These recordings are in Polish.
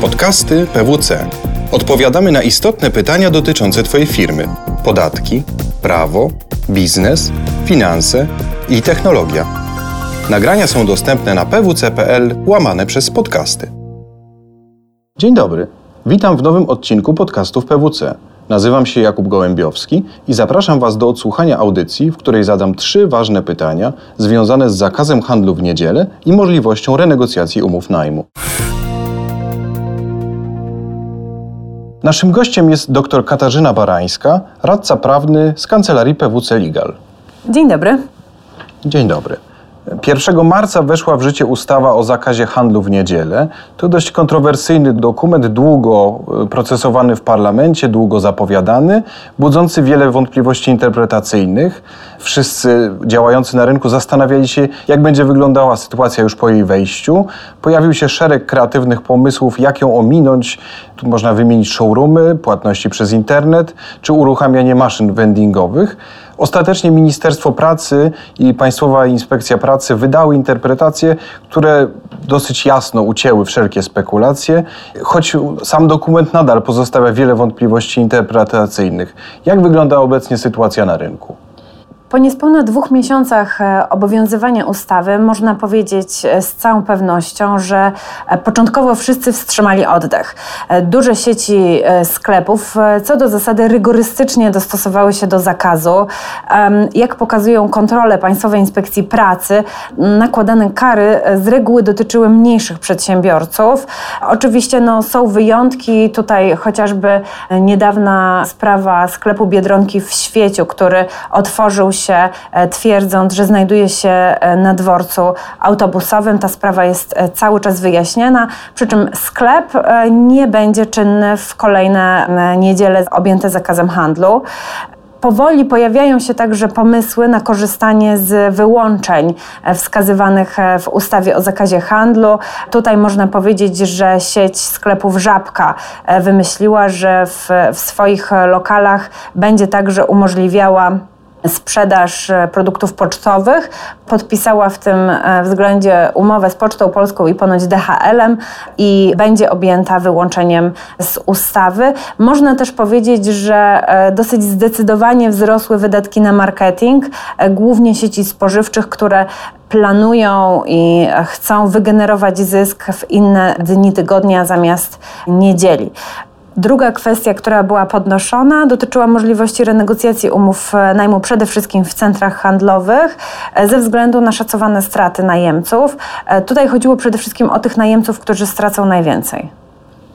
Podcasty PWC. Odpowiadamy na istotne pytania dotyczące Twojej firmy: podatki, prawo, biznes, finanse i technologia. Nagrania są dostępne na pwc.pl łamane przez podcasty. Dzień dobry. Witam w nowym odcinku podcastów PWC. Nazywam się Jakub Gołębiowski i zapraszam Was do odsłuchania audycji, w której zadam trzy ważne pytania związane z zakazem handlu w niedzielę i możliwością renegocjacji umów najmu. Naszym gościem jest dr Katarzyna Barańska, radca prawny z kancelarii PWC Legal. Dzień dobry. Dzień dobry. 1 marca weszła w życie ustawa o zakazie handlu w niedzielę. To dość kontrowersyjny dokument, długo e, procesowany w parlamencie, długo zapowiadany, budzący wiele wątpliwości interpretacyjnych. Wszyscy działający na rynku zastanawiali się, jak będzie wyglądała sytuacja już po jej wejściu. Pojawił się szereg kreatywnych pomysłów, jak ją ominąć. Tu można wymienić showroomy, płatności przez internet czy uruchamianie maszyn vendingowych. Ostatecznie Ministerstwo Pracy i Państwowa Inspekcja Pracy wydały interpretacje, które dosyć jasno ucięły wszelkie spekulacje, choć sam dokument nadal pozostawia wiele wątpliwości interpretacyjnych. Jak wygląda obecnie sytuacja na rynku? Po niespełna dwóch miesiącach e, obowiązywania ustawy można powiedzieć e, z całą pewnością, że e, początkowo wszyscy wstrzymali oddech. Duże sieci sklepów co do zasady rygorystycznie dostosowały się do zakazu. Jak pokazują kontrole Państwowej Inspekcji Pracy, nakładane kary z reguły dotyczyły mniejszych przedsiębiorców. Oczywiście no, są wyjątki, tutaj chociażby niedawna sprawa sklepu Biedronki w Świeciu, który otworzył się, e, twierdząc, że znajduje się e, na dworcu autobusowym. Ta sprawa jest e, cały czas wyjaśniana, przy czym sklep nie będzie czynny w kolejne niedziele objęte zakazem handlu powoli pojawiają się także pomysły na korzystanie z wyłączeń wskazywanych w ustawie o zakazie handlu. Tutaj można powiedzieć, że sieć sklepów Żabka wymyśliła, że w, w swoich lokalach będzie także umożliwiała sprzedaż e, produktów pocztowych. Podpisała w tym e, względzie umowę z Pocztą Polską i ponoć DHL-em i będzie objęta wyłączeniem z ustawy. Można też powiedzieć, że e, dosyć zdecydowanie wzrosły wydatki na marketing, głównie sieci spożywczych, które planują i chcą wygenerować zysk w inne dni tygodnia zamiast niedzieli. Druga kwestia, która była podnoszona, dotyczyła możliwości renegocjacji umów e, najmu przede wszystkim w centrach handlowych e, ze względu na szacowane straty najemców. E, tutaj chodziło przede wszystkim o tych najemców, którzy stracą najwięcej.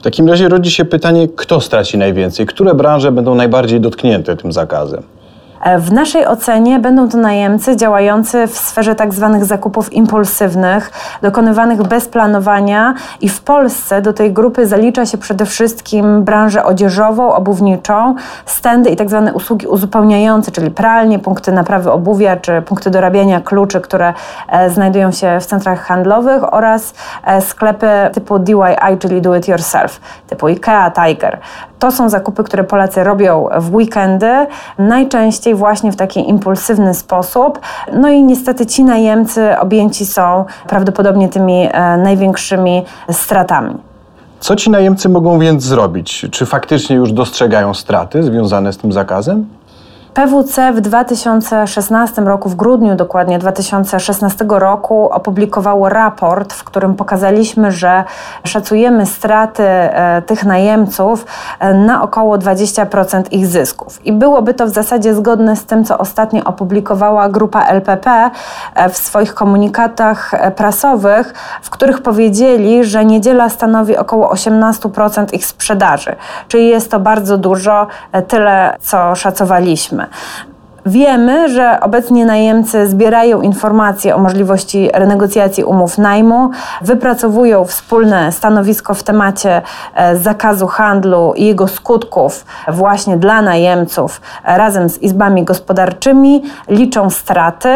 W takim razie rodzi się pytanie, kto straci najwięcej? Które branże będą najbardziej dotknięte tym zakazem? W naszej ocenie będą to najemcy działający w sferze tak zwanych zakupów impulsywnych, dokonywanych bez planowania i w Polsce do tej grupy zalicza się przede wszystkim branżę odzieżową, obuwniczą, stędy i tak zwane usługi uzupełniające, czyli pralnie, punkty naprawy obuwia czy punkty dorabiania kluczy, które e, znajdują się w centrach handlowych oraz e, sklepy typu DIY, czyli do it yourself, typu IKEA, Tiger. To są zakupy, które Polacy robią w weekendy, najczęściej właśnie w taki impulsywny sposób. No i niestety ci najemcy objęci są prawdopodobnie tymi e, największymi stratami. Co ci najemcy mogą więc zrobić? Czy faktycznie już dostrzegają straty związane z tym zakazem? PWC w 2016 roku, w grudniu dokładnie 2016 roku, opublikowało raport, w którym pokazaliśmy, że szacujemy straty e, tych najemców e, na około 20% ich zysków. I byłoby to w zasadzie zgodne z tym, co ostatnio opublikowała grupa LPP e, w swoich komunikatach prasowych, w których powiedzieli, że niedziela stanowi około 18% ich sprzedaży. Czyli jest to bardzo dużo, tyle co szacowaliśmy. 啊 Wiemy, że obecnie najemcy zbierają informacje o możliwości renegocjacji umów najmu, wypracowują wspólne stanowisko w temacie e, zakazu handlu i jego skutków właśnie dla najemców razem z izbami gospodarczymi, liczą straty.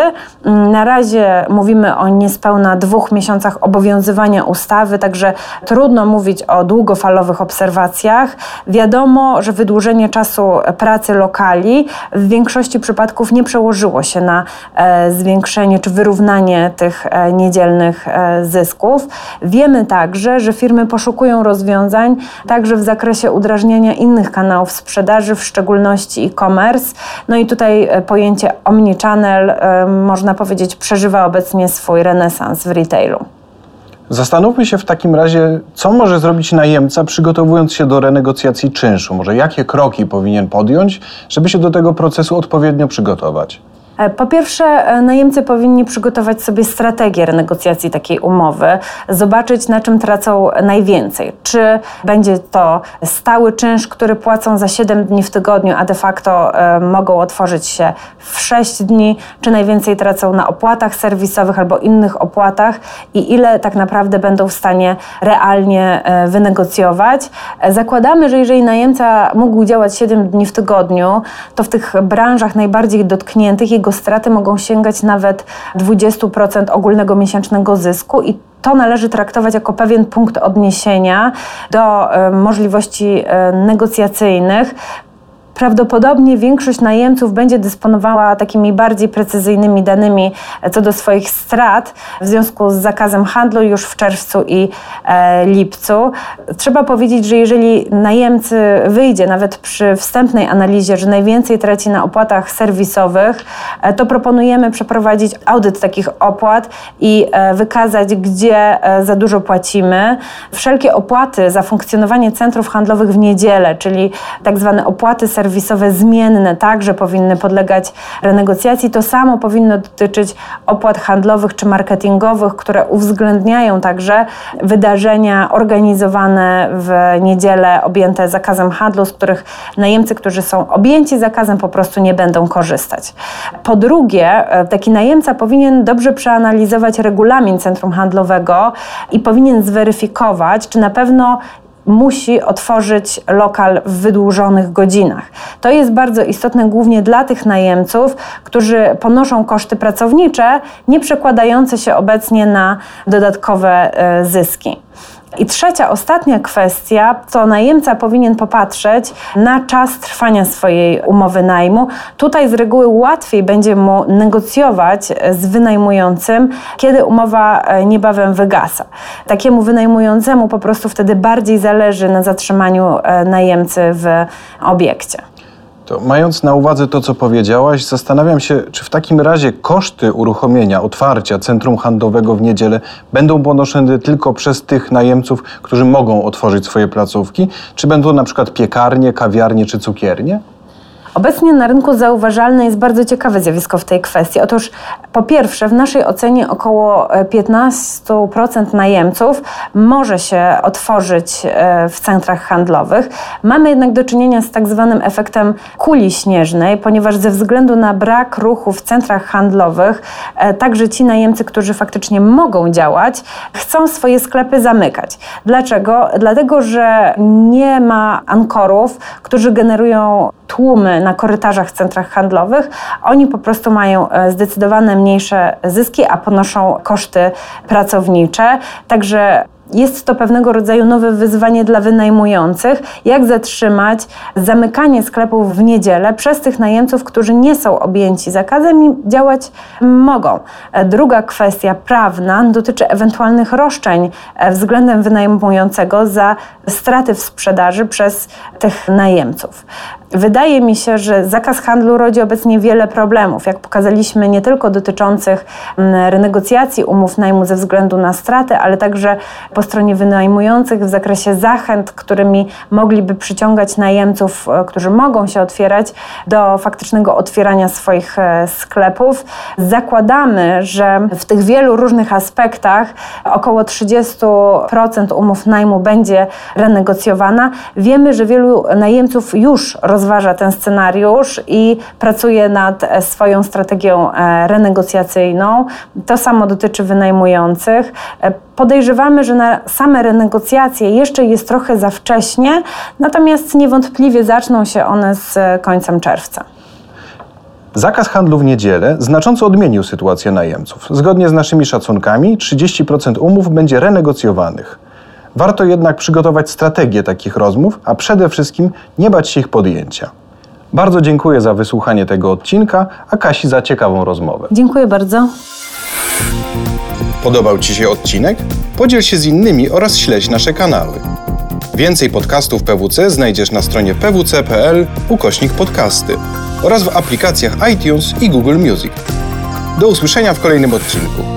Mm, na razie mówimy o niespełna dwóch miesiącach obowiązywania ustawy, także trudno mówić o długofalowych obserwacjach. Wiadomo, że wydłużenie czasu pracy lokali w większości przypadków przypadków nie przełożyło się na e, zwiększenie czy wyrównanie tych e, niedzielnych e, zysków. Wiemy także, że firmy poszukują rozwiązań także w zakresie udrażniania innych kanałów sprzedaży, w szczególności e-commerce. No i tutaj pojęcie omnichannel, można powiedzieć, przeżywa obecnie swój renesans w retailu. Zastanówmy się w takim razie, co może zrobić najemca, przygotowując się do renegocjacji czynszu. Może jakie kroki powinien podjąć, żeby się do tego procesu odpowiednio przygotować? E, po pierwsze, e, najemcy powinni przygotować sobie strategię renegocjacji takiej umowy, zobaczyć na czym tracą najwięcej. Czy będzie to stały czynsz, który płacą za 7 dni w tygodniu, a de facto e, mogą otworzyć się w 6 dni, czy najwięcej tracą na opłatach serwisowych albo innych opłatach i ile tak naprawdę będą w stanie realnie wynegocjować. Zakładamy, że jeżeli najemca mógł działać 7 dni w tygodniu, to w tych branżach najbardziej dotkniętych jego jego straty mogą sięgać nawet 20% ogólnego miesięcznego zysku i to należy traktować jako pewien punkt odniesienia do e, możliwości e, negocjacyjnych, prawdopodobnie większość najemców będzie dysponowała takimi bardziej precyzyjnymi danymi co do swoich strat w związku z zakazem handlu już w czerwcu i e, lipcu. Trzeba powiedzieć, że jeżeli najemcy wyjdzie nawet przy wstępnej analizie, że najwięcej traci na opłatach serwisowych, e, to proponujemy przeprowadzić audyt takich opłat i e, wykazać, gdzie e, za dużo płacimy. Wszelkie opłaty za funkcjonowanie centrów handlowych w niedzielę, czyli tak zwane opłaty serwisowe, serwisowe zmienne także powinny podlegać renegocjacji. To samo powinno dotyczyć opłat handlowych czy marketingowych, które uwzględniają także wydarzenia organizowane w niedzielę objęte zakazem handlu, z których najemcy, którzy są objęci zakazem, po prostu nie będą korzystać. Po drugie, e, taki najemca powinien dobrze przeanalizować regulamin centrum handlowego i powinien zweryfikować, czy na pewno musi otworzyć lokal w wydłużonych godzinach. To jest bardzo istotne głównie dla tych najemców, którzy ponoszą koszty pracownicze, nie przekładające się obecnie na dodatkowe e, zyski. I trzecia, ostatnia kwestia, to najemca powinien popatrzeć na czas trwania swojej umowy najmu. Tutaj z reguły łatwiej będzie mu negocjować z wynajmującym, kiedy umowa e, niebawem wygasa. Takiemu wynajmującemu po prostu wtedy bardziej zależy na zatrzymaniu e, najemcy w obiekcie. To mając na uwadze to, co powiedziałaś, zastanawiam się, czy w takim razie koszty uruchomienia, otwarcia centrum handlowego w niedzielę będą ponoszone tylko przez tych najemców, którzy mogą otworzyć swoje placówki, czy będą na przykład piekarnie, kawiarnie czy cukiernie? Obecnie na rynku zauważalne jest bardzo ciekawe zjawisko w tej kwestii. Otóż po pierwsze, w naszej ocenie około 15% najemców może się otworzyć e, w centrach handlowych. Mamy jednak do czynienia z tak zwanym efektem kuli śnieżnej, ponieważ ze względu na brak ruchu w centrach handlowych, e, także ci najemcy, którzy faktycznie mogą działać, chcą swoje sklepy zamykać. Dlaczego? Dlatego, że nie ma ankorów, którzy generują tłumy na korytarzach w centrach handlowych, oni po prostu mają e, zdecydowane mniejsze zyski, a ponoszą koszty pracownicze. Także jest to pewnego rodzaju nowe wyzwanie dla wynajmujących, jak zatrzymać zamykanie sklepów w niedzielę przez tych najemców, którzy nie są objęci zakazem i działać mogą. Druga kwestia prawna dotyczy ewentualnych roszczeń e, względem wynajmującego za straty w sprzedaży przez tych najemców. Wydaje mi się, że zakaz handlu rodzi obecnie wiele problemów, jak pokazaliśmy, nie tylko dotyczących renegocjacji umów najmu ze względu na straty, ale także po stronie wynajmujących w zakresie zachęt, którymi mogliby przyciągać najemców, e, którzy mogą się otwierać, do faktycznego otwierania swoich e, sklepów. Zakładamy, że w tych wielu różnych aspektach około 30% umów najmu będzie renegocjowana. Wiemy, że wielu najemców już rozważa ten scenariusz i pracuje nad e, swoją strategią renegocjacyjną. To samo dotyczy wynajmujących. Podejrzewamy, że na same renegocjacje jeszcze jest trochę za wcześnie, natomiast niewątpliwie zaczną się one z końcem czerwca. Zakaz handlu w niedzielę znacząco odmienił sytuację najemców. Zgodnie z naszymi szacunkami 30% umów będzie renegocjowanych. Warto jednak przygotować strategię takich rozmów, a przede wszystkim nie bać się ich podjęcia. Bardzo dziękuję za wysłuchanie tego odcinka, a Kasi za ciekawą rozmowę. Dziękuję bardzo. Podobał Ci się odcinek? Podziel się z innymi oraz śledź nasze kanały. Więcej podcastów PWC znajdziesz na stronie pwc.pl ukośnik podcasty oraz w aplikacjach iTunes i Google Music. Do usłyszenia w kolejnym odcinku.